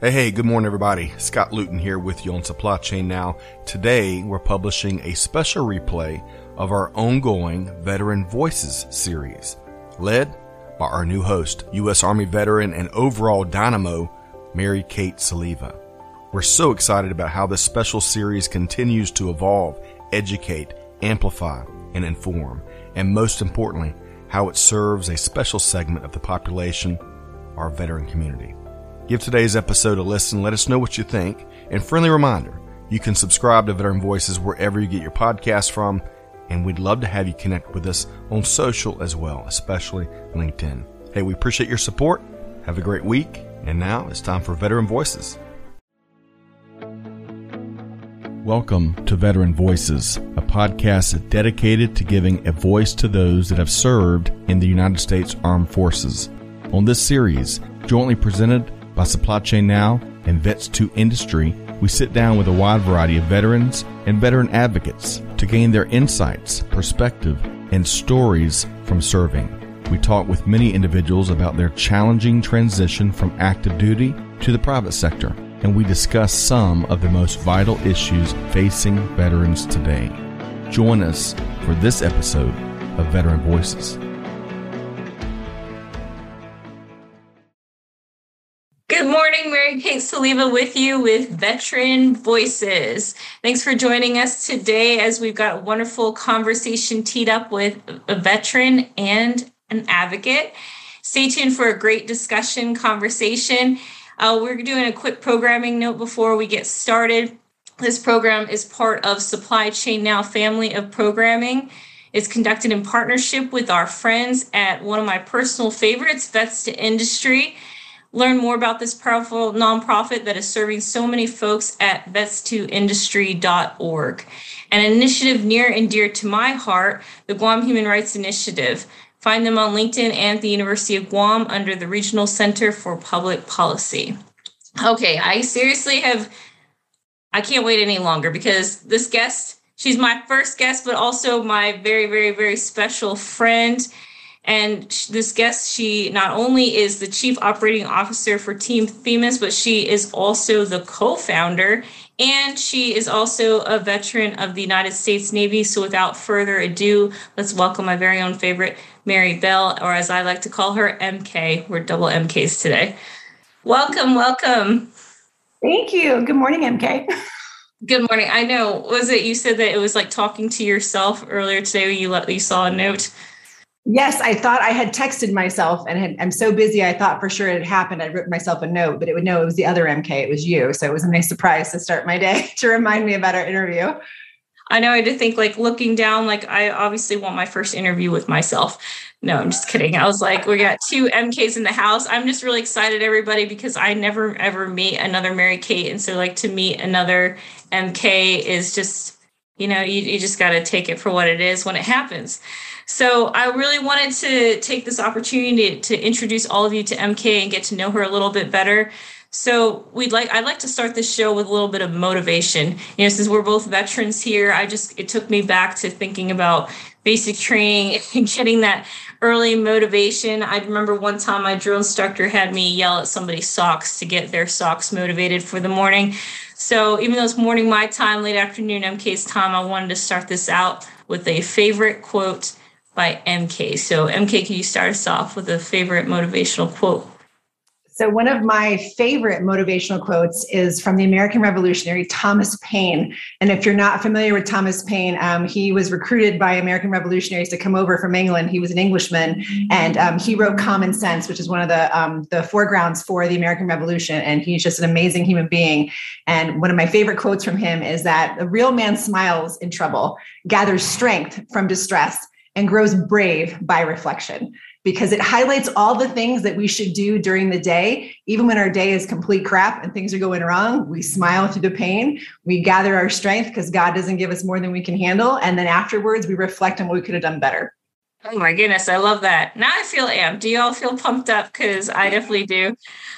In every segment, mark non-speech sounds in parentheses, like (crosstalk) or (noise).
Hey, hey, good morning, everybody. Scott Luton here with you on Supply Chain Now. Today, we're publishing a special replay of our ongoing Veteran Voices series, led by our new host, U.S. Army veteran and overall dynamo, Mary Kate Soliva. We're so excited about how this special series continues to evolve, educate, amplify, and inform, and most importantly, how it serves a special segment of the population, our veteran community. Give today's episode a listen. Let us know what you think. And friendly reminder, you can subscribe to Veteran Voices wherever you get your podcasts from. And we'd love to have you connect with us on social as well, especially LinkedIn. Hey, we appreciate your support. Have a great week. And now it's time for Veteran Voices. Welcome to Veteran Voices, a podcast dedicated to giving a voice to those that have served in the United States Armed Forces. On this series, jointly presented by Supply Chain Now and Vets to Industry, we sit down with a wide variety of veterans and veteran advocates to gain their insights, perspective, and stories from serving. We talk with many individuals about their challenging transition from active duty to the private sector, and we discuss some of the most vital issues facing veterans today. Join us for this episode of Veteran Voices. Kate Soliva with you with Veteran Voices. Thanks for joining us today as we've got a wonderful conversation teed up with a veteran and an advocate. Stay tuned for a great discussion conversation. Uh, we're doing a quick programming note before we get started. This program is part of Supply Chain Now family of programming. It's conducted in partnership with our friends at one of my personal favorites, Vets to Industry. Learn more about this powerful nonprofit that is serving so many folks at vets2industry.org. An initiative near and dear to my heart, the Guam Human Rights Initiative. Find them on LinkedIn and the University of Guam under the Regional Center for Public Policy. Okay, I seriously have, I can't wait any longer because this guest, she's my first guest, but also my very, very, very special friend and this guest, she not only is the chief operating officer for Team Themis, but she is also the co founder and she is also a veteran of the United States Navy. So without further ado, let's welcome my very own favorite, Mary Bell, or as I like to call her, MK. We're double MKs today. Welcome, welcome. Thank you. Good morning, MK. Good morning. I know. Was it you said that it was like talking to yourself earlier today? When you let you saw a note. Yes, I thought I had texted myself and had, I'm so busy. I thought for sure it had happened. I'd written myself a note, but it would know it was the other MK. It was you. So it was a nice surprise to start my day (laughs) to remind me about our interview. I know I did think like looking down, like I obviously want my first interview with myself. No, I'm just kidding. I was like, we got two MKs in the house. I'm just really excited, everybody, because I never ever meet another Mary Kate. And so like to meet another MK is just, you know, you, you just got to take it for what it is when it happens. So I really wanted to take this opportunity to introduce all of you to MK and get to know her a little bit better. So we'd like I'd like to start this show with a little bit of motivation. You know, since we're both veterans here, I just it took me back to thinking about basic training (laughs) and getting that early motivation. I remember one time my drill instructor had me yell at somebody's socks to get their socks motivated for the morning. So even though it's morning my time, late afternoon MK's time, I wanted to start this out with a favorite quote by MK. So, MK, can you start us off with a favorite motivational quote? So, one of my favorite motivational quotes is from the American Revolutionary Thomas Paine. And if you're not familiar with Thomas Paine, um, he was recruited by American revolutionaries to come over from England. He was an Englishman, and um, he wrote Common Sense, which is one of the um, the foregrounds for the American Revolution. And he's just an amazing human being. And one of my favorite quotes from him is that a real man smiles in trouble, gathers strength from distress and grows brave by reflection because it highlights all the things that we should do during the day. Even when our day is complete crap and things are going wrong, we smile through the pain. We gather our strength because God doesn't give us more than we can handle. And then afterwards, we reflect on what we could have done better. Oh my goodness, I love that. Now I feel amped. Do y'all feel pumped up? Because I definitely do.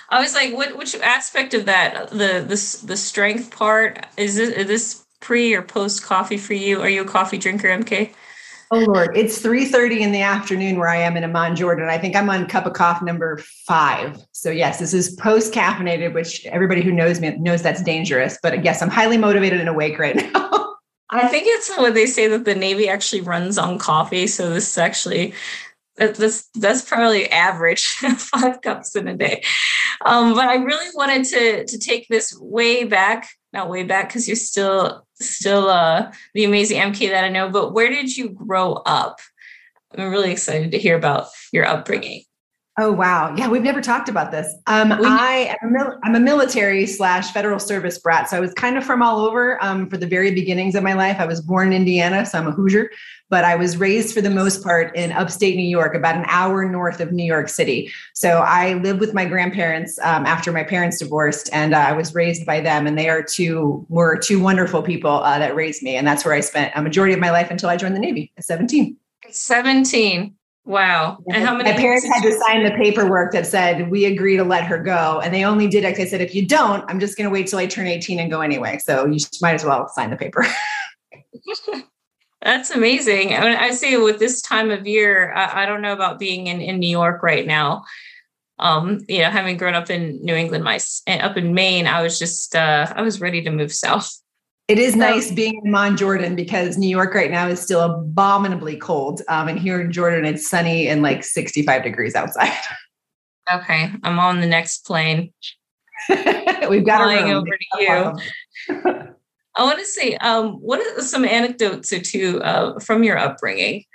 I was like, what which aspect of that, the the the strength part, is this, is this pre or post coffee for you? Are you a coffee drinker, MK? Oh Lord, it's 3:30 in the afternoon where I am in Amman, Jordan. I think I'm on cup of coffee number five. So yes, this is post-caffeinated, which everybody who knows me knows that's dangerous. But yes, I'm highly motivated and awake right (laughs) now. I think it's what they say that the Navy actually runs on coffee. So this is actually that's that's probably average (laughs) five cups in a day. Um, but I really wanted to to take this way back, not way back because you're still still uh, the amazing MK that I know. But where did you grow up? I'm really excited to hear about your upbringing. Oh wow, yeah, we've never talked about this. Um, I am a, I'm a military slash federal service brat, so I was kind of from all over um, for the very beginnings of my life. I was born in Indiana, so I'm a Hoosier, but I was raised for the most part in upstate New York, about an hour north of New York City. So I lived with my grandparents um, after my parents divorced, and uh, I was raised by them, and they are two were two wonderful people uh, that raised me, and that's where I spent a majority of my life until I joined the Navy at 17. 17. Wow. And how many? My parents had to sign the paperwork that said we agree to let her go, and they only did it. I said, if you don't, I'm just going to wait till I turn 18 and go anyway. So you might as well sign the paper. (laughs) That's amazing. I mean, I say with this time of year, I, I don't know about being in, in New York right now. Um, you know, having grown up in New England, my up in Maine, I was just uh, I was ready to move (laughs) south. It is nice being in Amman Jordan because New York right now is still abominably cold. Um, and here in Jordan, it's sunny and like 65 degrees outside. (laughs) Okay, I'm on the next plane. We've got flying over to you. (laughs) I want to say, um, what are some anecdotes or two uh, from your upbringing?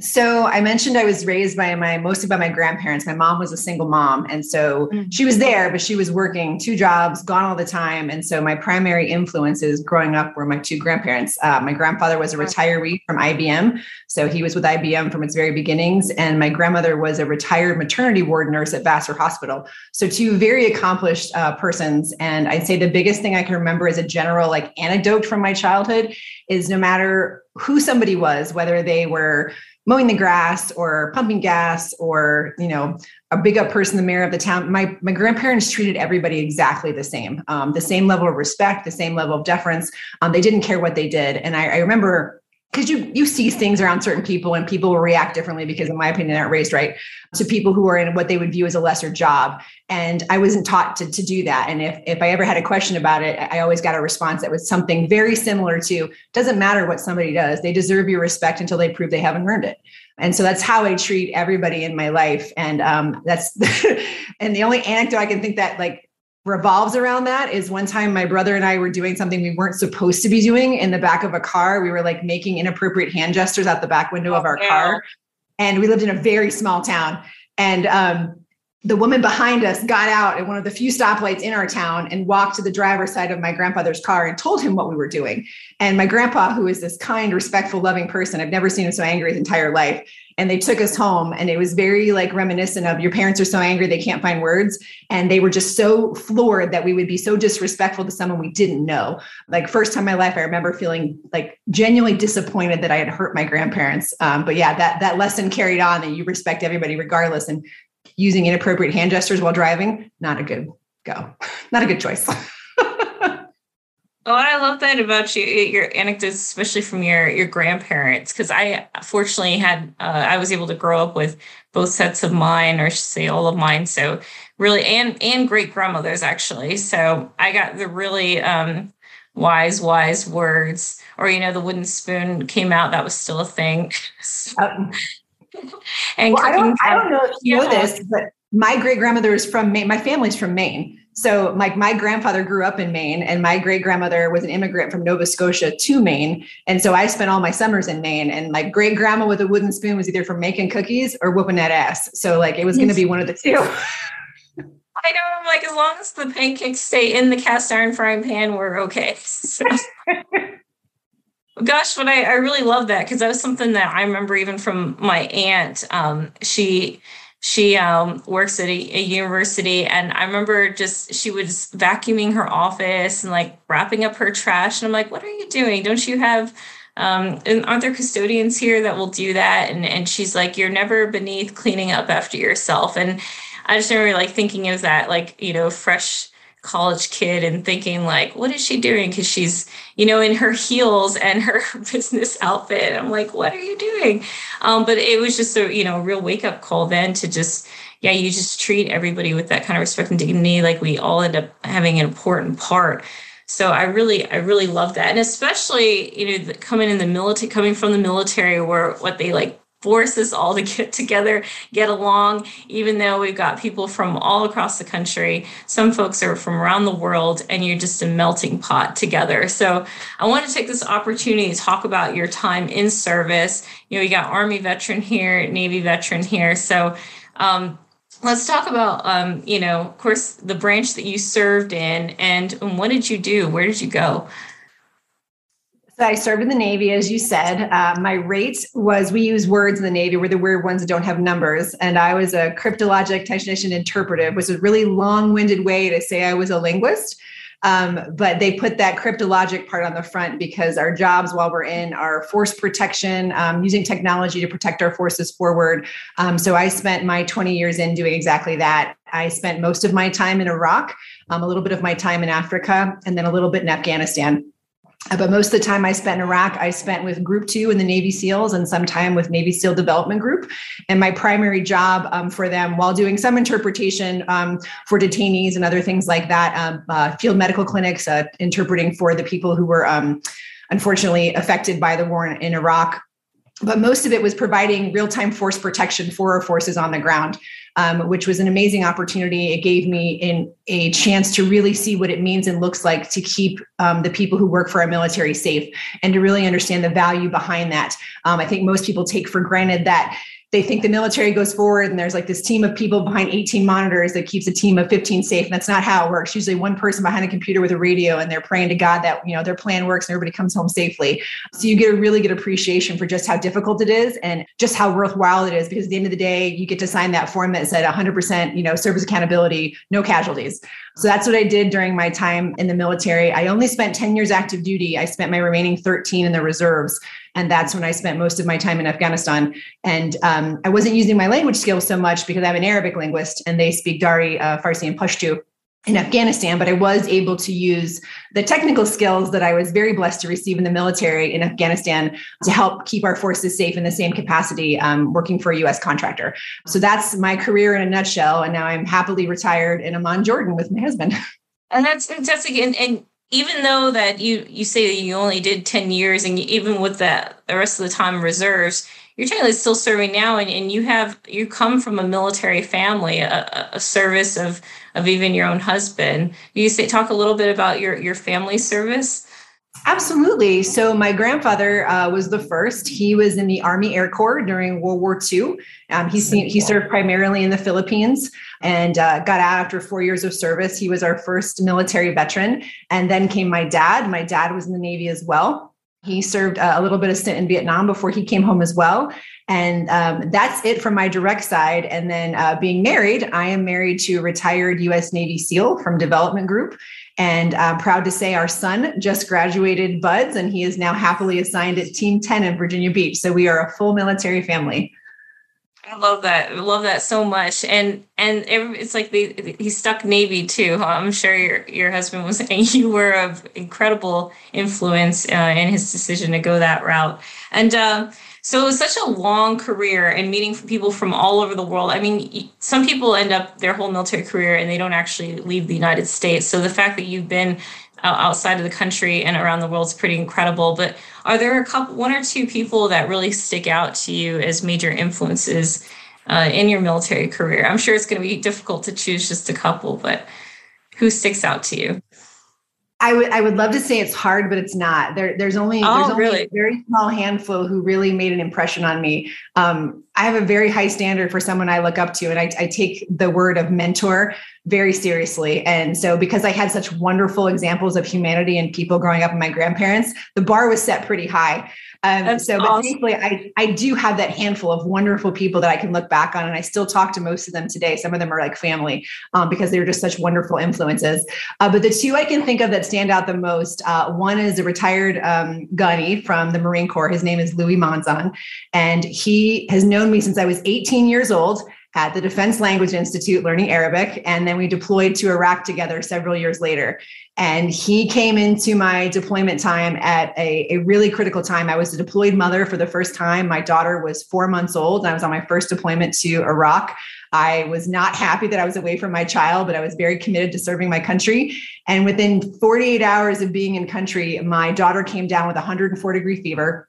So I mentioned I was raised by my mostly by my grandparents. My mom was a single mom, and so mm-hmm. she was there, but she was working two jobs, gone all the time. And so my primary influences growing up were my two grandparents. Uh, my grandfather was a retiree from IBM, so he was with IBM from its very beginnings, and my grandmother was a retired maternity ward nurse at Vassar Hospital. So two very accomplished uh, persons. And I'd say the biggest thing I can remember as a general like anecdote from my childhood is no matter who somebody was, whether they were mowing the grass or pumping gas or you know a big up person the mayor of the town. My my grandparents treated everybody exactly the same um, the same level of respect the same level of deference. Um, they didn't care what they did. And i, I remember because you you see things around certain people and people will react differently because in my opinion they aren't raised right to people who are in what they would view as a lesser job. And i wasn't taught to, to do that. And if, if i ever had a question about it i always got a response that was something very similar to doesn't matter what somebody does. They deserve your respect until they prove they haven't earned it. And so that's how i treat everybody in my life. And um, that's (laughs) and the only anecdote i can think that like revolves around that is one time my brother and I were doing something we weren't supposed to be doing in the back of a car. We were like making inappropriate hand gestures out the back window oh, of our yeah. car. And we lived in a very small town. And um, the woman behind us got out at one of the few stoplights in our town and walked to the driver's side of my grandfather's car and told him what we were doing. And my grandpa, who is this kind, respectful, loving person, I've never seen him so angry his entire life. And they took us home, and it was very like reminiscent of your parents are so angry they can't find words. And they were just so floored that we would be so disrespectful to someone we didn't know. Like, first time in my life, I remember feeling like genuinely disappointed that I had hurt my grandparents. Um, but yeah, that, that lesson carried on that you respect everybody regardless. And using inappropriate hand gestures while driving, not a good go, (laughs) not a good choice. (laughs) Oh, I love that about you, your anecdotes, especially from your your grandparents, because I fortunately had uh, I was able to grow up with both sets of mine, or say all of mine. So really, and and great grandmothers actually. So I got the really um, wise, wise words. Or you know, the wooden spoon came out. That was still a thing. Um, (laughs) and well, I don't, I don't know if you yeah. know this, but my great grandmother is from Maine. My family's from Maine. So like my grandfather grew up in Maine and my great grandmother was an immigrant from Nova Scotia to Maine. And so I spent all my summers in Maine and my great grandma with a wooden spoon was either for making cookies or whooping that ass. So like it was going to be one of the two. I know. I'm like, as long as the pancakes stay in the cast iron frying pan, we're okay. So. (laughs) Gosh, but I, I really love that because that was something that I remember even from my aunt. Um, she she um, works at a, a, university, and I remember just she was vacuuming her office and like wrapping up her trash. And I'm like, "What are you doing? Don't you have?" Um, and aren't there custodians here that will do that? And and she's like, "You're never beneath cleaning up after yourself." And I just remember like thinking of that, like you know, fresh college kid and thinking like what is she doing? Because she's you know in her heels and her (laughs) business outfit. I'm like what are you doing? Um, but it was just a you know real wake up call then to just yeah you just treat everybody with that kind of respect and dignity. Like we all end up having an important part. So i really i really love that. And especially you know coming in the military coming from the military where what they like force us all to get together, get along, even though we've got people from all across the country. Some folks are from around the world, and you're just a melting pot together. So I want to take this opportunity to talk about your time in service. You know, you got Army veteran here, Navy veteran here. So um, let's talk about, um, you know, of course, the branch that you served in, and, and what did you do? Where did you go? So I served in the Navy, as you said. Uh, my rate was we use words in the Navy. We're the weird ones that don't have numbers. And I was a cryptologic technician interpretive, which is a really long-winded way to say I was a linguist. Um, but they put that cryptologic part on the front because our jobs while we're in are force protection, um, using technology to protect our forces forward. Um, so I spent my 20 years in doing exactly that. I spent most of my time in Iraq, um, a little bit of my time in Africa, and then a little bit in Afghanistan. Uh, but most of the time I spent in Iraq, I spent with Group Two in the Navy SEALs and some time with Navy SEAL Development Group. And my primary job um, for them, while doing some interpretation um, for detainees and other things like that, um, uh, field medical clinics, uh, interpreting for the people who were um, unfortunately affected by the war in, Iraq, but most of it was providing real-time force protection for our forces on the ground um, which was an amazing opportunity. It gave me in a chance to really see what it means and looks like to keep um, the people who work for our military safe and to really understand the value behind that. Um, i think most people take for granted that they think the military goes forward and there's like this team of people behind 18 monitors that keeps a team of 15 safe. And that's not how it works. Usually one person behind a computer with a radio and they're praying to God that, you know, their plan works and everybody comes home safely. So you get a really good appreciation for just how difficult it is and just how worthwhile it is because at the end of the day, you get to sign that form that said 100%, you know, service accountability, no casualties. So that's what I did during my time in the military. I only spent 10 years active duty. I spent my remaining 13 in the reserves. And that's when I spent most of my time in Afghanistan. And um, I wasn't using my language skills so much because I'm an Arabic linguist and they speak Dari, uh, Farsi, and Pashto in Afghanistan, but I was able to use the technical skills that I was very blessed to receive in the military in Afghanistan to help keep our forces safe in the same capacity, um, working for a US contractor. So that's my career in a nutshell. And now I'm happily retired in Amman, Jordan with my husband. (laughs) And that's fantastic. And, and even though that you you say that you only did 10 years and you, even with that the rest of the time reserves you're technically still serving now and, and you have you come from a military family a, a service of of even your own husband. You say talk a little bit about your your family service Absolutely. So my grandfather uh, was the first. He was in the Army Air Corps during World War II. Um, he he served primarily in the Philippines and uh, got out after four years of service. He was our first military veteran, and then came my dad. My dad was in the Navy as well. He served uh, a little bit of stint in Vietnam before he came home as well. And um, that's it from my direct side. And then uh, being married, I am married to a retired US Navy SEAL from Development Group. And I'm proud to say our son just graduated BUD/S and he is now happily assigned at Team 10 in Virginia Beach. So we are a full military family. I love that. I love that so much. And and it's like the he stuck Navy too. I'm sure your your husband was saying (laughs) you were of incredible influence uh, in his decision to go that route. And uh, so it was such a long career and meeting people from all over the world. I mean, some people end up their whole military career and they don't actually leave the United States. So the fact that you've been outside of the country and around the world is pretty incredible. But are there a couple, one or two people that really stick out to you as major influences uh, in your military career? I'm sure it's going to be difficult to choose just a couple, but who sticks out to you? I would I would love to say it's hard, but it's not. There, there's only oh, there's only really? a very small handful who really made an impression on me. Um, I have a very high standard for someone I look up to, and I, I take the word of mentor very seriously. And so, because I had such wonderful examples of humanity and people growing up with my grandparents, the bar was set pretty high. Um, so, but awesome. thankfully, I, I do have that handful of wonderful people that I can look back on, and I still talk to most of them today. Some of them are like family um, because they're just such wonderful influences. Uh, but the two I can think of that stand out the most uh, one is a retired um, gunny from the Marine Corps. His name is Louis Monzon, and he has known me since I was 18 years old at the Defense Language Institute learning Arabic. And then we deployed to Iraq together several years later. And he came into my deployment time at a, a, really critical time. I was a deployed mother for the first time. My daughter was four months old. and I was on my first deployment to Iraq. I was not happy that I was away from my child, but I was very committed to serving my country. And within 48 hours of being in country, my daughter came down with 104 degree fever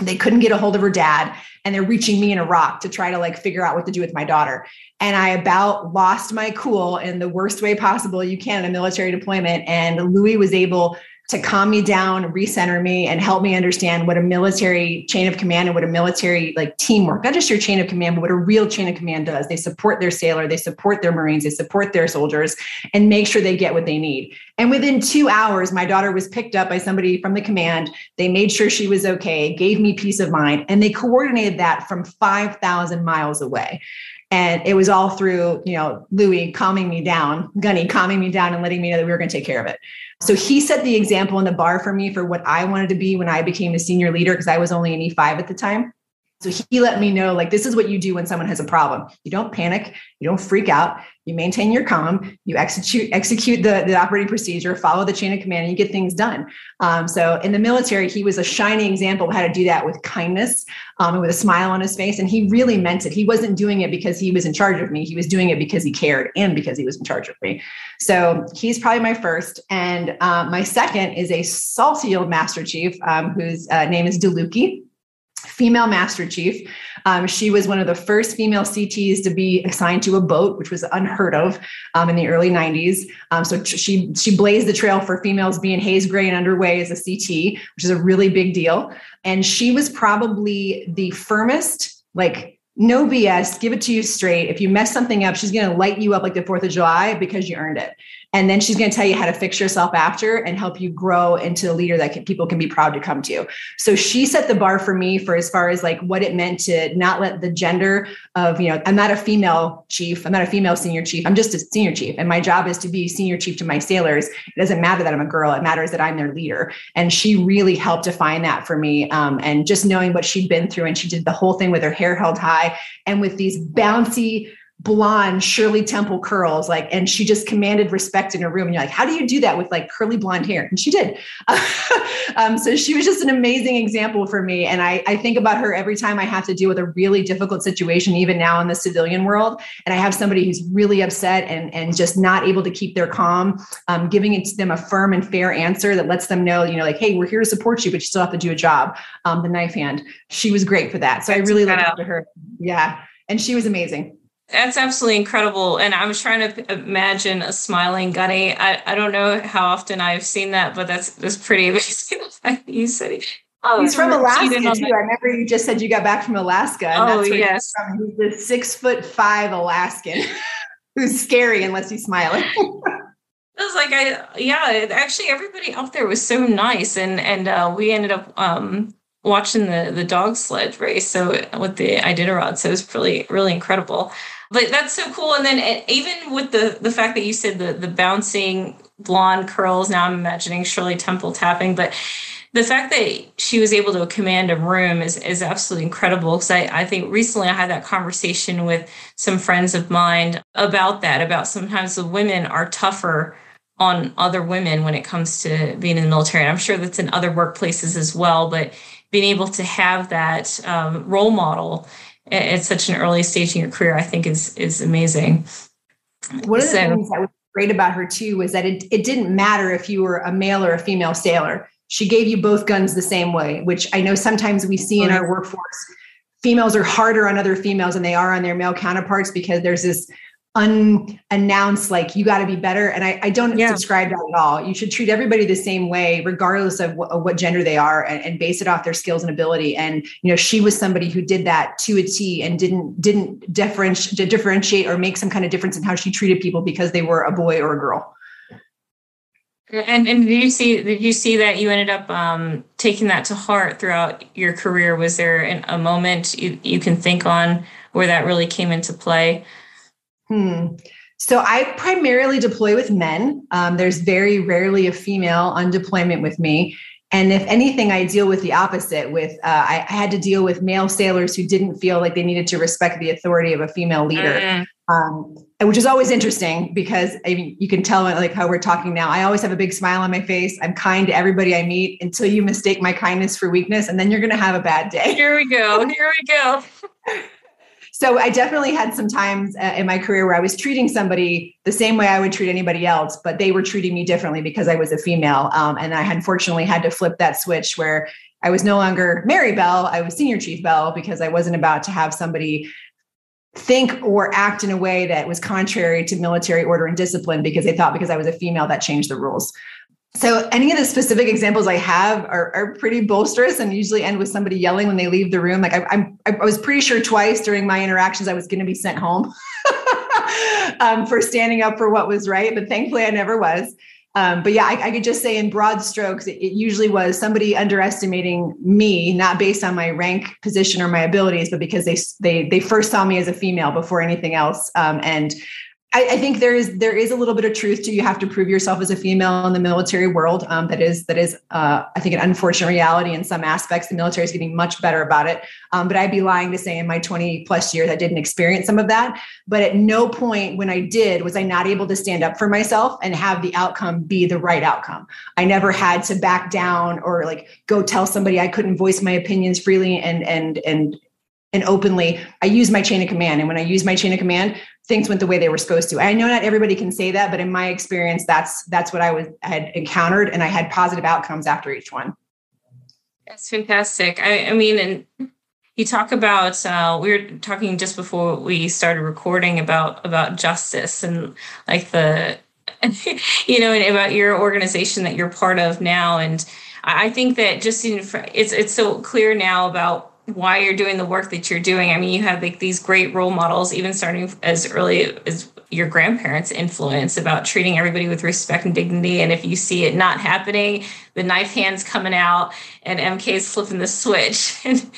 they couldn't get a hold of her dad and they're reaching me in Iraq to try to like figure out what to do with my daughter. And I about lost my cool in the worst way possible you can in a military deployment. And Louis was able to calm me down, recenter me, and help me understand what a military chain of command and what a military like teamwork, not just your chain of command, but what a real chain of command does. They support their sailor, they support their Marines, they support their soldiers, and make sure they get what they need. And within two hours, my daughter was picked up by somebody from the command. They made sure she was okay, gave me peace of mind, and they coordinated that from 5,000 miles away. And it was all through, you know, Louis calming me down, Gunny calming me down and letting me know that we were going to take care of it. So he set the example in the bar for me for what I wanted to be when I became a senior leader because I was only an E5 at the time. So he let me know like this is what you do when someone has a problem. You don't panic, you don't freak out, you maintain your calm, you execute execute the, the operating procedure, follow the chain of command, and you get things done. Um, so in the military, he was a shining example of how to do that with kindness um, and with a smile on his face. And he really meant it. He wasn't doing it because he was in charge of me. He was doing it because he cared and because he was in charge of me. So he's probably my first. And uh, my second is a salty old master chief um, whose uh, name is Deluki female master chief. Um, she was one of the first female CTs to be assigned to a boat, which was unheard of um, in the early 90s. Um, so she she blazed the trail for females being haze gray and underway as a CT, which is a really big deal. And she was probably the firmest, like no BS, give it to you straight. If you mess something up, she's going to light you up like the 4th of July because you earned it. And then she's going to tell you how to fix yourself after and help you grow into a leader that can, people can be proud to come to. So she set the bar for me for as far as like what it meant to not let the gender of, you know, I'm not a female chief. I'm not a female senior chief. I'm just a senior chief. And my job is to be senior chief to my sailors. It doesn't matter that I'm a girl. It matters that I'm their leader. And she really helped define that for me. Um, and just knowing what she'd been through and she did the whole thing with her hair held high and with these bouncy, blonde Shirley Temple curls, like, and she just commanded respect in her room. And you're like, how do you do that with like curly blonde hair? And she did. (laughs) um, so she was just an amazing example for me. And I, I think about her every time I have to deal with a really difficult situation, even now in the civilian world. And I have somebody who's really upset and, and just not able to keep their calm, um, giving it to them a firm and fair answer that lets them know, you know, like, hey, we're here to support you, but you still have to do a job. Um, the knife hand. She was great for that. So That's I really looked up to her. Yeah. And she was amazing. That's absolutely incredible. And I was trying to imagine a smiling Gunny. I, I don't know how often I've seen that, but that's that's pretty amazing. (laughs) you said it. Oh, he's from Alaska too. I remember you just said you got back from Alaska. And oh, that's where yes. He's, from. he's the six foot five Alaskan (laughs) who's scary unless he's smiling. (laughs) I was like, I yeah, actually everybody out there was so nice, and and uh, we ended up um, watching the the dog sled race. So with the Iditarod, so it was really really incredible but that's so cool. And then even with the the fact that you said the the bouncing blonde curls, now I'm imagining Shirley Temple tapping, but the fact that she was able to command a room is, is absolutely incredible because I, I think recently I had that conversation with some friends of mine about that, about sometimes the women are tougher on other women when it comes to being in the military. And I'm sure that's in other workplaces as well, but being able to have that um, role model at such an early stage in your career, I think is is amazing. One of the so, things that was great about her too was that it, it didn't matter if you were a male or a female sailor. She gave you both guns the same way, which I know sometimes we see in our workforce. Females are harder on other females than they are on their male counterparts because there's this unannounced like you got to be better. And i, I don't yeah. subscribe to that at all. You should treat everybody the same way regardless of, of what gender they are and, and, base it off their skills and ability. And you know she was somebody who did that to a t and didn't didn't differentiate differentiate or make some kind of difference in how she treated people because they were a boy or a girl. And and did you see did you see that you ended up um, taking that to heart throughout your career? Was there an, a moment you, you can think on where that really came into play Hmm. So I primarily deploy with men. Um, there's very rarely a female on deployment with me. And if anything, I deal with the opposite. With uh, I, I, had to deal with male sailors who didn't feel like they needed to respect the authority of a female leader, mm-hmm. um, which is always interesting because I mean you can tell like how we're talking now. I always have a big smile on my face. I'm kind to everybody I meet until you mistake my kindness for weakness, and then you're going to have a bad day. Here we go. Here we go. (laughs) so I definitely had some times uh, in my career where I was treating somebody the same way I would treat anybody else, but they were treating me differently because I was a female. Um, and I unfortunately had to flip that switch where I was no longer Mary Bell, I was Senior Chief Bell because I wasn't about to have somebody think or act in a way that was contrary to military order and discipline because they thought because I was a female that changed the rules. So any of the specific examples I have are, are pretty bolsterous and usually end with somebody yelling when they leave the room. Like I, I was pretty sure twice during my interactions I was going to be sent home (laughs) um, for standing up for what was right, but thankfully I never was. Um, but yeah, I, I, could just say in broad strokes, it, it, usually was somebody underestimating me, not based on my rank, position, or my abilities, but because they they they first saw me as a female before anything else, um, and I, I, think there is there is a little bit of truth to you have to prove yourself as a female in the military world. Um, that is that is uh, I think an unfortunate reality in some aspects. The military is getting much better about it. Um, but I'd be lying to say in my 20 plus years I didn't experience some of that. But at no point when I did was I not able to stand up for myself and have the outcome be the right outcome. I never had to back down or like go tell somebody I couldn't voice my opinions freely and and and and openly i use my chain of command. And when i use my chain of command things went the way they were supposed to. I know not everybody can say that but in my experience that's that's what i was I had encountered and i had positive outcomes after each one. That's fantastic. I, I mean and you talk about uh, we were talking just before we started recording about about justice and like the (laughs) you know and about your organization that you're part of now. And i think that just in it's it's so clear now about why you're doing the work that you're doing. I mean, you have like these great role models, even starting as early as your grandparents' influence about treating everybody with respect and dignity. And if you see it not happening, the knife hand's coming out and MK's flipping the switch. (laughs) and,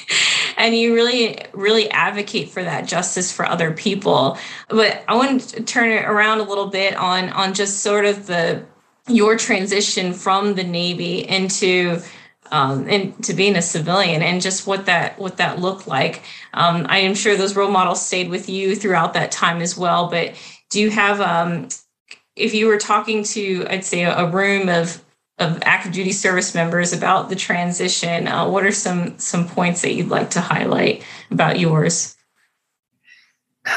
and you really, really advocate for that justice for other people. But I want to turn it around a little bit on on just sort of the your transition from the Navy into um, and to being a civilian and just what that what that looked like. Um, I am sure those role models stayed with you throughout that time as well. But do you have, um, if you were talking to, I'd say, a, room of of active duty service members about the transition, uh, what are some some points that you'd like to highlight about yours?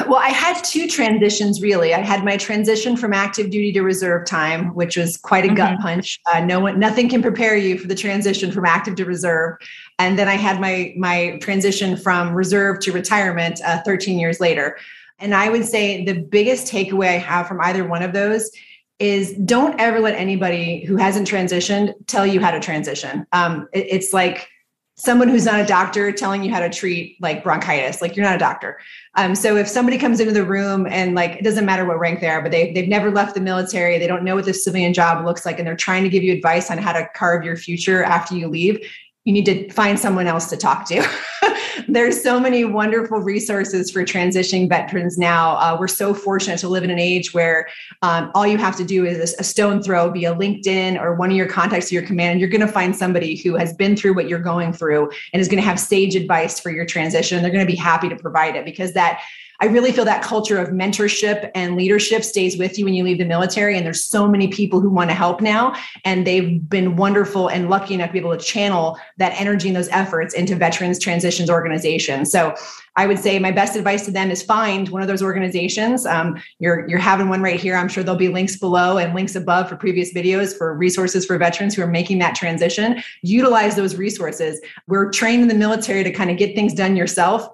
Well, I had two transitions really. I had my transition from active duty to reserve time, which was quite a mm-hmm. gut punch. Uh, no one, nothing can prepare you for the transition from active to reserve. And then I had my my transition from reserve to retirement uh, 13 years later. And I would say the biggest takeaway I have from either one of those is don't ever let anybody who hasn't transitioned tell you how to transition. Um, it, it's like someone who's not a doctor telling you how to treat like bronchitis like you're not a doctor. Um, so if somebody comes into the room and like it doesn't matter what rank they are but they, they've never left the military they don't know what the civilian job looks like and they're trying to give you advice on how to carve your future after you leave you need to find someone else to talk to. (laughs) There's so many wonderful resources for transitioning veterans now. Uh, we're so fortunate to live in an age where um, all you have to do is a stone throw via LinkedIn or one of your contacts to your command, and you're going to find somebody who has been through what you're going through and is going to have sage advice for your transition. They're going to be happy to provide it because that I really feel that culture of mentorship and leadership stays with you when you leave the military. And there's so many people who want to help now. And they've been wonderful and lucky enough to be able to channel that energy and those efforts into veterans transitions organizations. So I would say my best advice to them is find one of those organizations. Um, you're you're having one right here. I'm sure there'll be links below and links above for previous videos for resources for veterans who are making that transition. Utilize those resources. We're trained in the military to kind of get things done yourself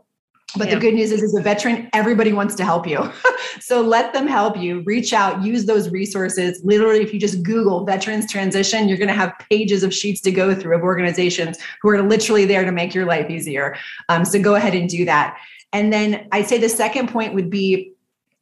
but yeah. the good news is, as a veteran, everybody wants to help you. (laughs) so let them help you. Reach out, use those resources. Literally, if you just Google veterans transition, you're going to have pages of sheets to go through of organizations who are literally there to make your life easier. Um, so go ahead and do that. And then I'd say the second point would be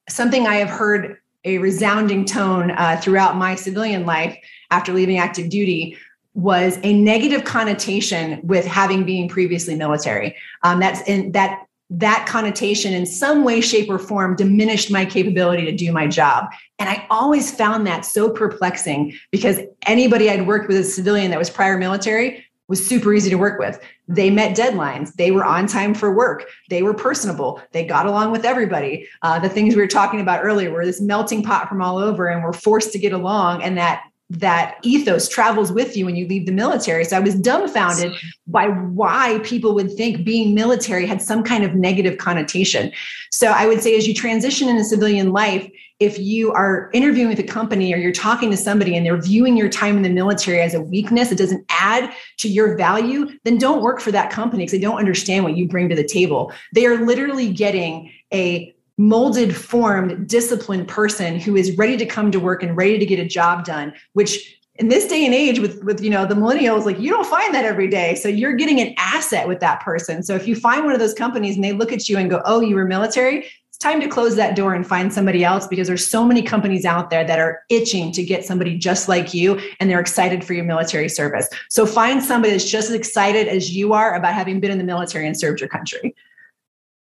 something I have heard a resounding tone uh, throughout my civilian life after leaving active duty was a negative connotation with having being previously military. Um, that's in that that connotation in some way, shape, or form diminished my capability to do my job. And I always found that so perplexing because anybody I'd worked with as a civilian that was prior military was super easy to work with. They met deadlines. They were on time for work. They were personable. They got along with everybody. Uh, the things we were talking about earlier were this melting pot from all over, and we're forced to get along. And that that ethos travels with you when you leave the military. So I was dumbfounded by why people would think being military had some kind of negative connotation. So I would say, as you transition into civilian life, if you are interviewing with a company or you're talking to somebody and they're viewing your time in the military as a weakness, it doesn't add to your value, then don't work for that company because they don't understand what you bring to the table. They are literally getting a molded, formed, disciplined person who is ready to come to work and ready to get a job done, which in this day and age with with you know the millennials like you don't find that every day. So you're getting an asset with that person. So if you find one of those companies and they look at you and go oh you were military it's time to close that door and find somebody else because there's so many companies out there that are itching to get somebody just like you and they're excited for your military service. So find somebody that's just as excited as you are about having been in the military and served your country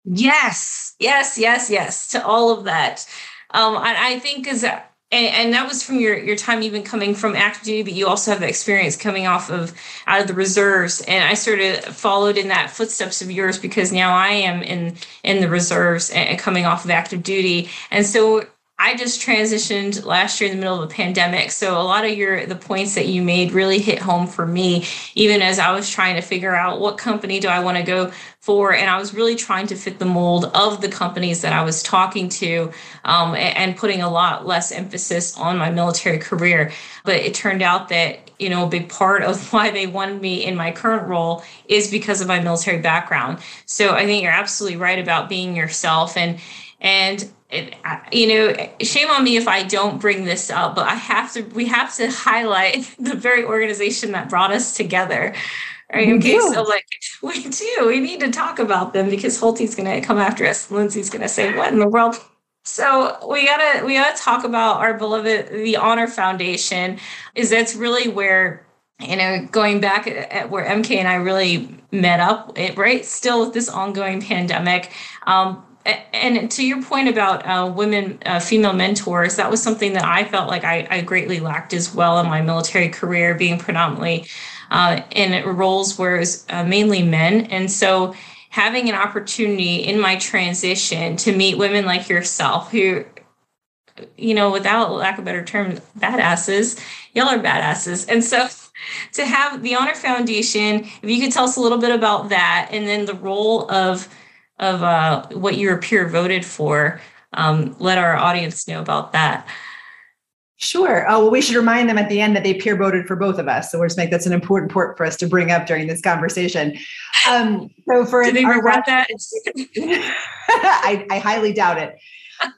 Yes, yes, yes, yes to all of that. Um, I, I think is and, and, that was from your your time even coming from active duty, but you also have the experience coming off of out of the reserves. And I sort of followed in that footsteps of yours because now I am in in the reserves and coming off of active duty. And so I just transitioned last year in the middle of a pandemic. So a lot of your the points that you made really hit home for me, even as I was trying to figure out what company do I want to go for. And I was really trying to fit the mold of the companies that I was talking to um, and, putting a lot less emphasis on my military career. But it turned out that, you know, a big part of (laughs) why they wanted me in my current role is because of my military background. So I think you're absolutely right about being yourself and and it, you know, shame on me if I don't bring this up, but I have to. We have to highlight (laughs) the very organization that brought us together. Right? We okay, do. so like we do. We need to talk about them because Holtey's going to come after us. Lindsay's going to say, "What in the world?" So we gotta we gotta talk about our beloved the Honor Foundation. Is that's really where you know going back at where MK and I really met up. It, right, still with this ongoing pandemic. Um, and to your point about uh, women, uh, female mentors, that was something that I felt like I, I, greatly lacked as well in my military career, being predominantly uh, in roles where it was uh, mainly men. And so having an opportunity in my transition to meet women like yourself who, you know, without lack of better term, badasses, y'all are badasses. And so (laughs) to have the Honor Foundation, if you could tell us a little bit about that and then the role of of uh, what your peer voted for. Um, let our audience know about that. Sure. Oh, well, we should remind them at the end that they peer voted for both of us. So we're just make that's an important point for us to bring up during this conversation. Um, so for Did they regret that? (laughs) I, I highly doubt it.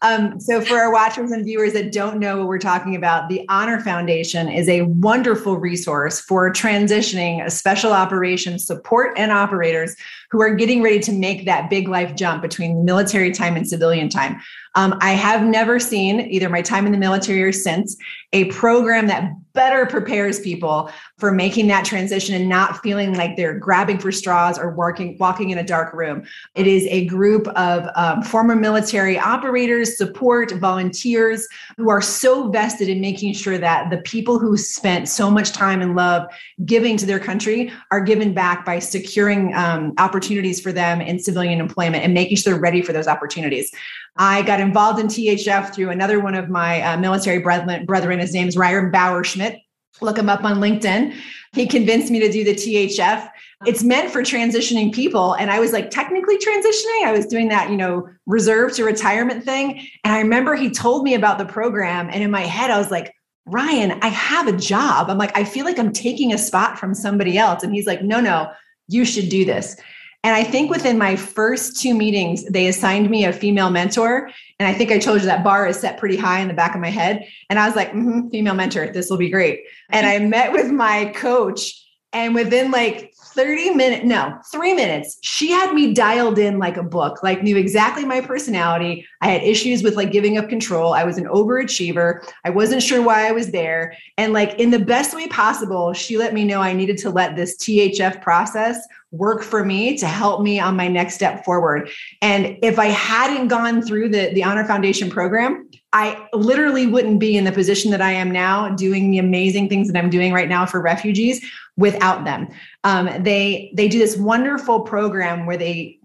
Um, so, for our watchers and viewers that don't know what we're talking about, the Honor Foundation is a wonderful resource for transitioning special operations support and operators who are getting ready to make that big life jump between military time and civilian time. Um, I have never seen, either my time in the military or since, a program that better prepares people for making that transition and not feeling like they're grabbing for straws or working, walking in a dark room. It is a group of um, former military operators, support, volunteers who are so vested in making sure that the people who spent so much time and love giving to their country are given back by securing um, opportunities for them in civilian employment and making sure they're ready for those opportunities. I got involved in THF through another one of my uh, military brethren. brethren. His name is Ryan Bauer Schmidt. Look him up on LinkedIn. He convinced me to do the THF. It's meant for transitioning people. And I was like, technically transitioning. I was doing that, you know, reserve to retirement thing. And I remember he told me about the program. And in my head, I was like, Ryan, I have a job. I'm like, I feel like I'm taking a spot from somebody else. And he's like, no, no, you should do this. And I think within my first two meetings, they assigned me a female mentor. And I think I told you that bar is set pretty high in the back of my head. And I was like, mm-hmm, female mentor, this will be great. And I met with my coach. And within like 30 minutes, no, three minutes. She had me dialed in like a book, like knew exactly my personality. I had issues with like giving up control. I was an overachiever. I wasn't sure why I was there. And like in the best way possible, she let me know I needed to let this THF process work for me to help me on my next step forward. And if I hadn't gone through the, the Honor Foundation program, I literally wouldn't be in the position that I am now doing the amazing things that I'm doing right now for refugees without them. Um, they they do this wonderful program where they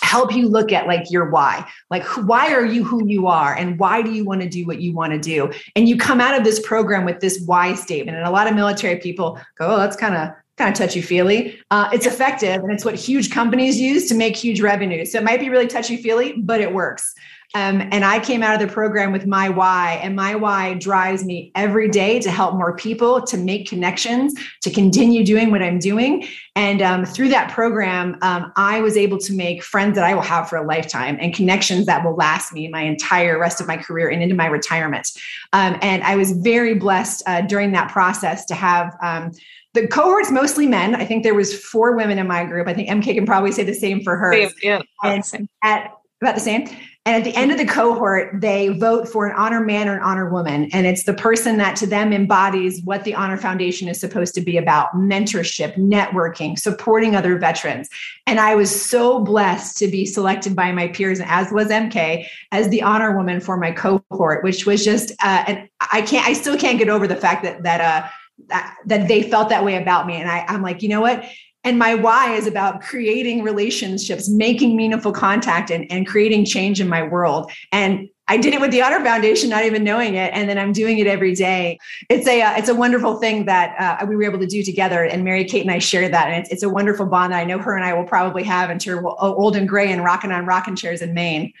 help you look at like your why like why are you who you are and why do you want to do what you want to do and you come out of this program with this why statement and a lot of military people go oh that's kind of kind of touchy feely. Uh, it's effective and it's what huge companies use to make huge revenue. So it might be really touchy feely, but it works. Um, and I came out of the program with my why, and my why drives me every day to help more people, to make connections, to continue doing what I'm doing. And um, through that program, um, I was able to make friends that I will have for a lifetime and connections that will last me my entire rest of my career and into my retirement. Um, and I was very blessed uh, during that process to have um, the cohort's mostly men. I think there was four women in my group. I think MK can probably say the same for her. Yeah, and at about the same. And at the end of the cohort, they vote for an honor man or an honor woman. And it's the person that to them embodies what the Honor Foundation is supposed to be about mentorship, networking, supporting other veterans. And I was so blessed to be selected by my peers, as was MK, as the honor woman for my cohort, which was just, uh, and I can't, I still can't get over the fact that, that, uh, that, that they felt that way about me. And I, I'm like, you know what? And my why is about creating relationships, making meaningful contact, and, and creating change in my world. And I did it with the Honor Foundation, not even knowing it, and then I'm doing it every day. It's a uh, it's a wonderful thing that uh, we were able to do together, and Mary Kate and I share that, and it's, it's a wonderful bond that I know her and I will probably have until we're old and gray and rocking on rocking chairs in Maine.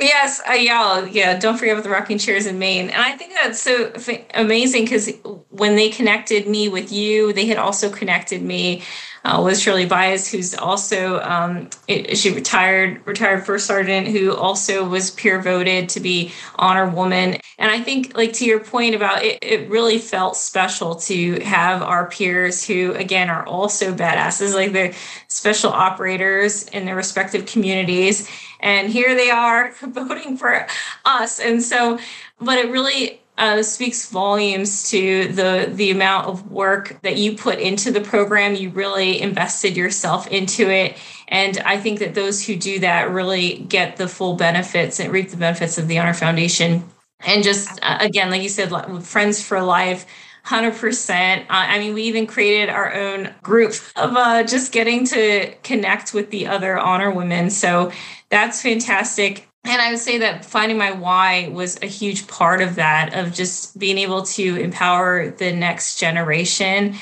Yes, uh, yeah, yeah. Don't forget about the rocking chairs in Maine, and I think that's so amazing because when they connected me with you, they had also connected me uh, with Shirley Bias, who's also um, it, she retired retired first sergeant, who also was peer voted to be honor woman. And I think, like to your point about it, it really felt special to have our peers who, again, are also badasses, like the special operators in their respective communities and here they are (laughs) voting for us and so but it really uh, speaks volumes to the the amount of work that you put into the program you really invested yourself into it and i think that those who do that really get the full benefits and reap the benefits of the honor foundation and just uh, again like you said friends for life 100%. Uh, I mean, we even created our own group of uh, just getting to connect with the other honor women. So that's fantastic. And I would say that finding my why was a huge part of that, of just being able to empower the next generation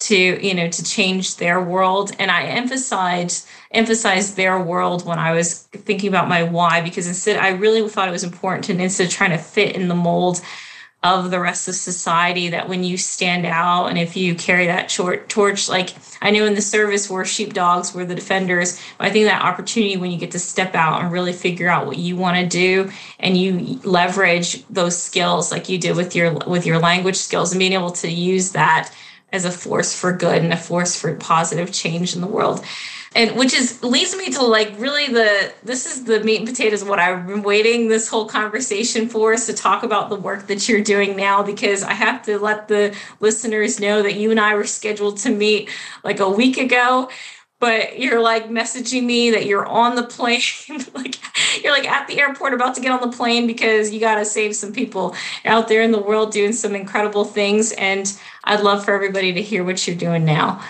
to you know to change their world and i emphasized emphasized their world when i was thinking about my why because instead i really thought it was important to instead of trying to fit in the mold of the rest of society that when you stand out and if you carry that torch like i knew in the service where sheepdogs were the defenders i think that opportunity when you get to step out and really figure out what you want to do and you leverage those skills like you did with your with your language skills and being able to use that as a force for good and a force for positive change in the world and which is leads me to like really the this is the meat and potatoes what I've been waiting this whole conversation for is to talk about the work that you're doing now because I have to let the listeners know that you and I were scheduled to meet like a week ago. But you're like messaging me that you're on the plane (laughs) like you're like at the airport about to get on the plane because you got to save some people out there in the world doing some incredible things. And i'd love for everybody to hear what you're doing now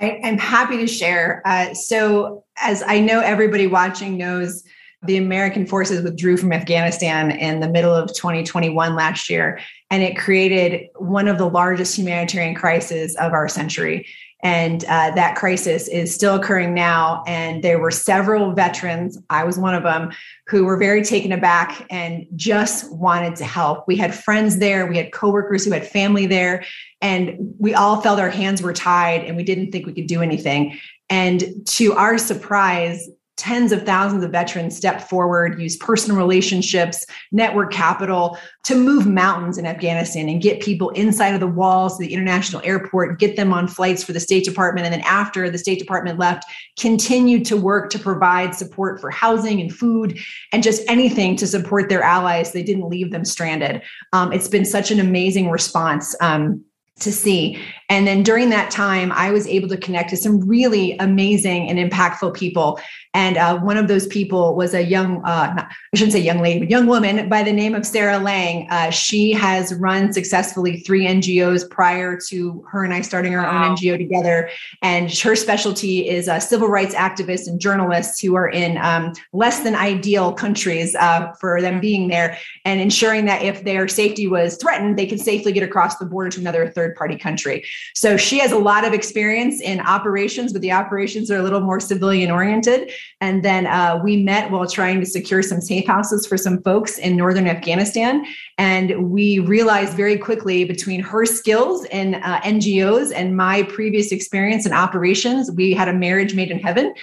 I, am happy to share. Uh, so, as I know everybody watching knows, the American forces withdrew from Afghanistan in the middle of 2021 last year, and it created one of the largest humanitarian crises of our century. And uh, that crisis is still occurring now. And there were several veterans, I was one of them, who were very taken aback and just wanted to help. We had friends there, we had coworkers who had family there, and we all felt our hands were tied and we didn't think we could do anything. And to our surprise, tens of thousands of veterans step forward, use personal relationships, network capital to move mountains in Afghanistan and get people inside of the walls of the international airport, get them on flights for the State Department. And then after the State Department left, continued to work to provide support for housing and food and just anything to support their allies. They didn't leave them stranded. Um, it's been such an amazing response. Um, to see. And then during that time, I was able to connect to some really amazing and impactful people. And uh, one of those people was a young, uh, not, I shouldn't say young lady, but young woman by the name of Sarah Lang. Uh, she has run successfully three NGOs prior to her and I starting our wow. own NGO together. And her specialty is uh, civil rights activists and journalists who are in um, less than ideal countries uh, for them being there and ensuring that if their safety was threatened, they can safely get across the border to another third party country. So she has a lot of experience in operations, but the operations are a little more civilian oriented. And then uh, we met while trying to secure some safe houses for some folks in northern Afghanistan. And we realized very quickly between her skills in uh, NGOs and my previous experience in operations, we had a marriage made in heaven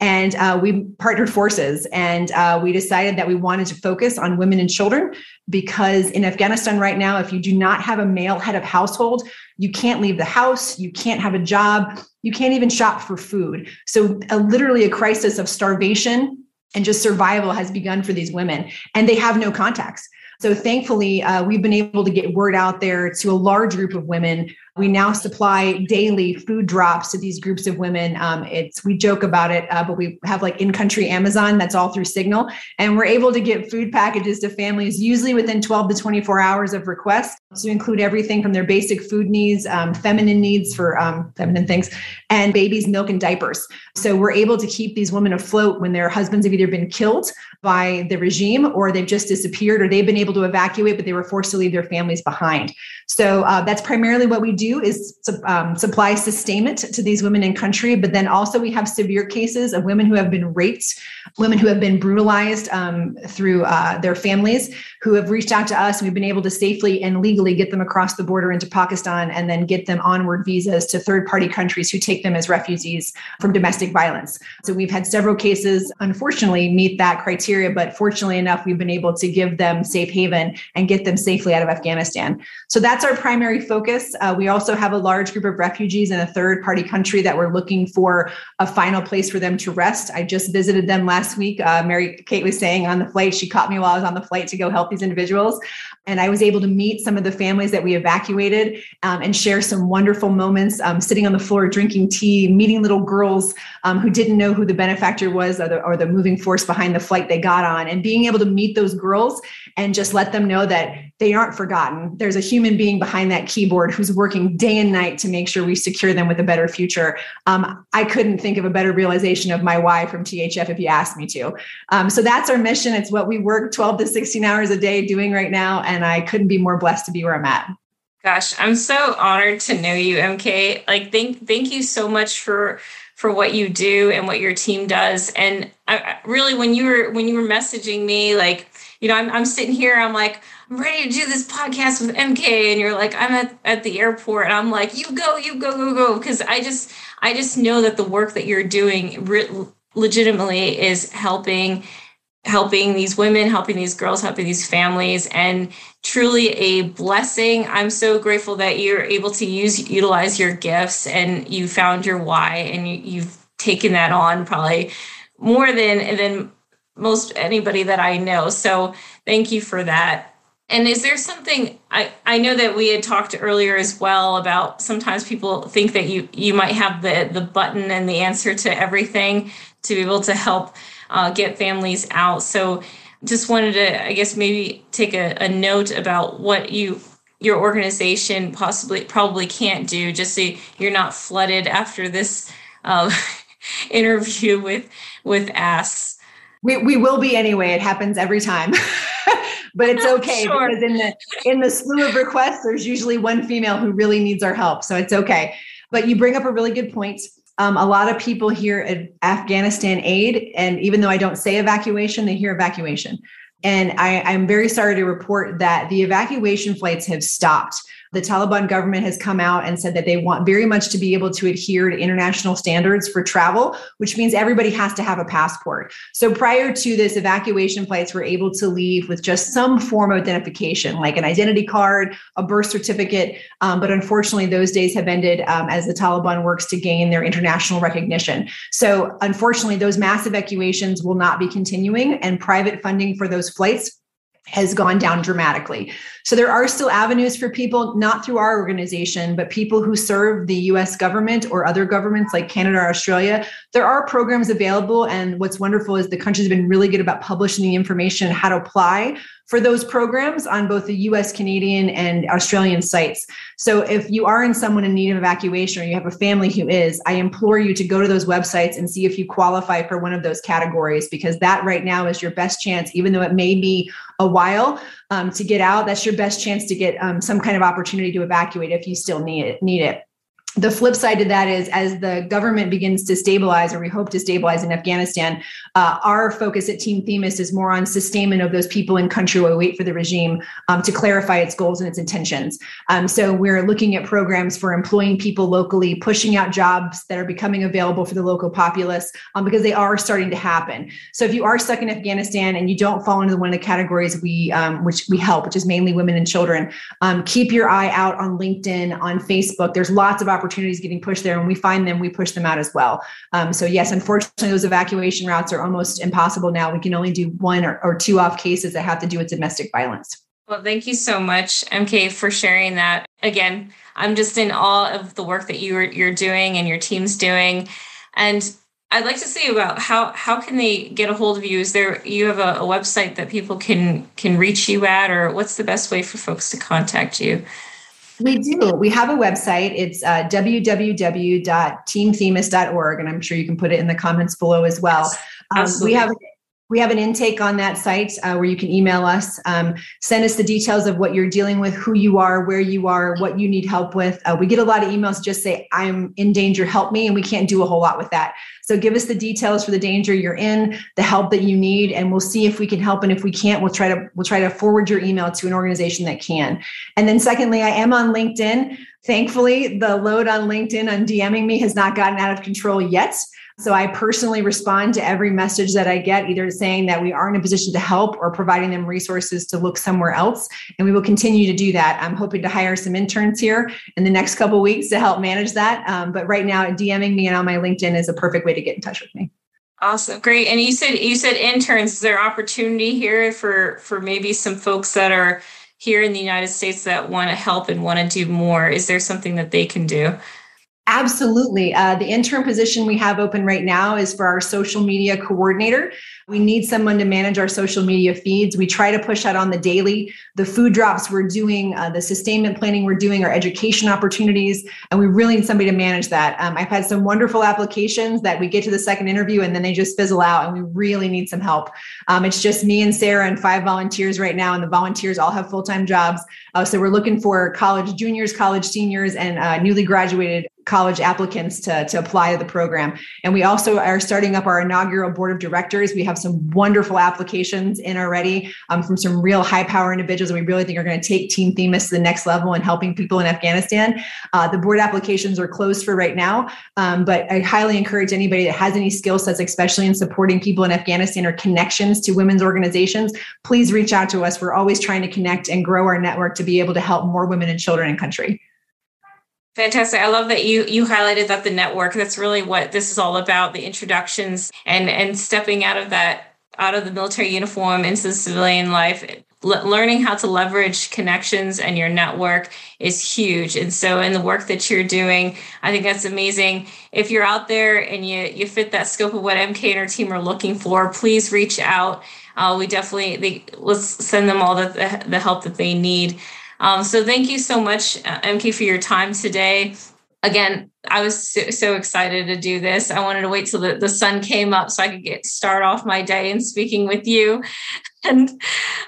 and uh, we partnered forces and uh, we decided that we wanted to focus on women and children because in afghanistan right now if you do not have a male head of household you can't leave the house you can't have a job you can't even shop for food. So uh, literally a crisis of starvation and just survival has begun for these women and they have no contacts. So thankfully uh, we've been able to get word out there to a large group of women we now supply daily food drops to these groups of women. Um, it's we joke about it, uh, but we have like in-country Amazon that's all through Signal, and we're able to get food packages to families usually within 12 to 24 hours of request to include everything from their basic food needs, um, feminine needs for um, feminine things, and babies' milk and diapers. So we're able to keep these women afloat when their husbands have either been killed by the regime or they've just disappeared or they've been able to evacuate, but they were forced to leave their families behind. So uh, that's primarily what we do is um, supply sustainment to these women in country. But then also we have severe cases of women who have been raped, women who have been brutalized um, through uh, their families, who have reached out to us. And we've been able to safely and legally get them across the border into Pakistan and then get them onward visas to third party countries who take them as refugees from domestic violence. So we've had several cases, unfortunately, meet that criteria. But fortunately enough, we've been able to give them safe haven and get them safely out of Afghanistan. So that's our primary focus. Uh, we also have a large group of refugees in a third party country that we're looking for a final place for them to rest. I just visited them last week. Uh, Mary Kate was saying on the flight, she caught me while I was on the flight to go help these individuals. And I was able to meet some of the families that we evacuated um, and share some wonderful moments um, sitting on the floor, drinking tea, meeting little girls um, who didn't know who the benefactor was or the, or the moving force behind the flight they got on, and being able to meet those girls and just let them know that they aren't forgotten. There's a human being behind that keyboard who's working day and night to make sure we secure them with a better future. Um, I couldn't think of a better realization of my why from THF if you asked me to. Um, so that's our mission. It's what we work 12 to 16 hours a day doing right now. And I couldn't be more blessed to be where I'm at. Gosh, I'm so honored to know you, MK. Like, thank thank you so much for for what you do and what your team does. And I, really, when you were when you were messaging me, like, you know, I'm I'm sitting here, I'm like, I'm ready to do this podcast with MK, and you're like, I'm at at the airport, and I'm like, you go, you go, go, go, because I just I just know that the work that you're doing re- legitimately is helping helping these women, helping these girls, helping these families, and truly a blessing. I'm so grateful that you're able to use utilize your gifts and you found your why and you, you've taken that on probably more than than most anybody that I know. So thank you for that. And is there something I, I know that we had talked earlier as well about sometimes people think that you you might have the the button and the answer to everything to be able to help uh, get families out. So just wanted to, I guess, maybe take a, a note about what you your organization possibly probably can't do, just so you're not flooded after this uh, (laughs) interview with with asks. We, we will be anyway. It happens every time. (laughs) but it's (laughs) okay sure. because in the in the slew of requests, there's usually one female who really needs our help. So it's okay. But you bring up a really good point. Um, a lot of people hear Afghanistan aid, and even though I don't say evacuation, they hear evacuation. And I, I'm very sorry to report that the evacuation flights have stopped. The Taliban government has come out and said that they want very much to be able to adhere to international standards for travel, which means everybody has to have a passport. So prior to this, evacuation flights were able to leave with just some form of identification, like an identity card, a birth certificate. Um, but unfortunately, those days have ended um, as the Taliban works to gain their international recognition. So unfortunately, those mass evacuations will not be continuing, and private funding for those flights has gone down dramatically. So there are still avenues for people, not through our organization, but people who serve the US government or other governments like Canada or Australia. There are programs available. And what's wonderful is the country's been really good about publishing the information how to apply for those programs on both the US, Canadian, and Australian sites. So if you are in someone in need of evacuation or you have a family who is, I implore you to go to those websites and see if you qualify for one of those categories because that right now is your best chance, even though it may be a while um, to get out. That's your best chance to get um, some kind of opportunity to evacuate if you still need it. Need it the flip side to that is as the government begins to stabilize or we hope to stabilize in afghanistan uh, our focus at team themis is more on sustainment of those people in country while we wait for the regime um, to clarify its goals and its intentions. Um, so we're looking at programs for employing people locally pushing out jobs that are becoming available for the local populace um, because they are starting to happen. So if you are stuck in afghanistan and you don't fall into one of the categories we um, which we help which is mainly women and children um, keep your eye out on linkedin on facebook. There's lots of opportunities getting pushed there. And we find them, we push them out as well. Um, so yes, unfortunately, those evacuation routes are almost impossible now. We can only do one or, or two off cases that have to do with domestic violence. Well, thank you so much, MK, for sharing that. Again, I'm just in awe of the work that you're you're doing and your team's doing. And I'd like to see about how how can they get a hold of you? Is there you have a, a website that people can can reach you at, or what's the best way for folks to contact you? We do. We have a website. It's uh, www.teamthemis.org, and I'm sure you can put it in the comments below as well. Um, we have we have an intake on that site uh, where you can email us, um, send us the details of what you're dealing with, who you are, where you are, what you need help with. Uh, we get a lot of emails just say, I'm in danger, help me. And we can't do a whole lot with that. So give us the details for the danger you're in, the help that you need, and we'll see if we can help. And if we can't, we'll try to we'll try to forward your email to an organization that can. And then secondly, I am on LinkedIn. Thankfully, the load on LinkedIn on DMing me has not gotten out of control yet. So I personally respond to every message that I get, either saying that we are in a position to help or providing them resources to look somewhere else. And we will continue to do that. I'm hoping to hire some interns here in the next couple weeks to help manage that. Um, but right now, DMing me and on my LinkedIn is a perfect way to get in touch with me. Awesome, great. And you said you said interns. Is there opportunity here for for maybe some folks that are here in the United States that want to help and want to do more? Is there something that they can do? Absolutely. Uh, the intern position we have open right now is for our social media coordinator. We need someone to manage our social media feeds. We try to push that on the daily. The food drops we're doing, uh, the sustainment planning we're doing, our education opportunities, and we really need somebody to manage that. Um, I've had some wonderful applications that we get to the second interview and then they just fizzle out, and we really need some help. Um, it's just me and Sarah and five volunteers right now, and the volunteers all have full time jobs. Uh, so we're looking for college juniors, college seniors, and uh, newly graduated college applicants to, to apply to the program. And we also are starting up our inaugural board of directors. We have some wonderful applications in already um, from some real high power individuals and we really think are going to take Team Themis to the next level in helping people in Afghanistan. Uh, the board applications are closed for right now, um, but I highly encourage anybody that has any skill sets, especially in supporting people in Afghanistan or connections to women's organizations, please reach out to us. We're always trying to connect and grow our network to be able to help more women and children in country. Fantastic. I love that you you highlighted that the network. That's really what this is all about, the introductions and and stepping out of that out of the military uniform into the civilian life. learning how to leverage connections and your network is huge. And so in the work that you're doing, I think that's amazing. If you're out there and you you fit that scope of what MK and her team are looking for, please reach out. Uh, we definitely they, let's send them all the, the, the help that they need. Um, so thank you so much, uh, MK, for your time today. Again, I was so, so, excited to do this. I wanted to wait till the, the sun came up so I could get start off my day and speaking with you. (laughs) And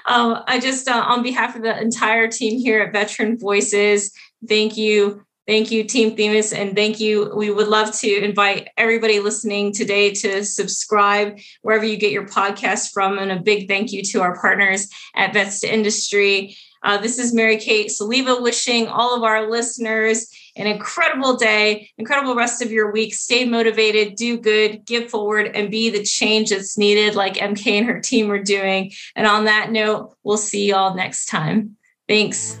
um, I just, uh, on behalf of the entire team here at Veteran Voices, thank you Thank you, Team Themis, and thank you. We would love to invite everybody listening today to subscribe wherever you get your podcast from. And a big thank you to our partners at Vets to Industry Uh, this is Mary Kate Soliva wishing all of our listeners an incredible day, incredible rest of your week. Stay motivated, do good, give forward, and be the change that's needed, like MK and her team are doing. And on that note, we'll see y'all next time. Thanks.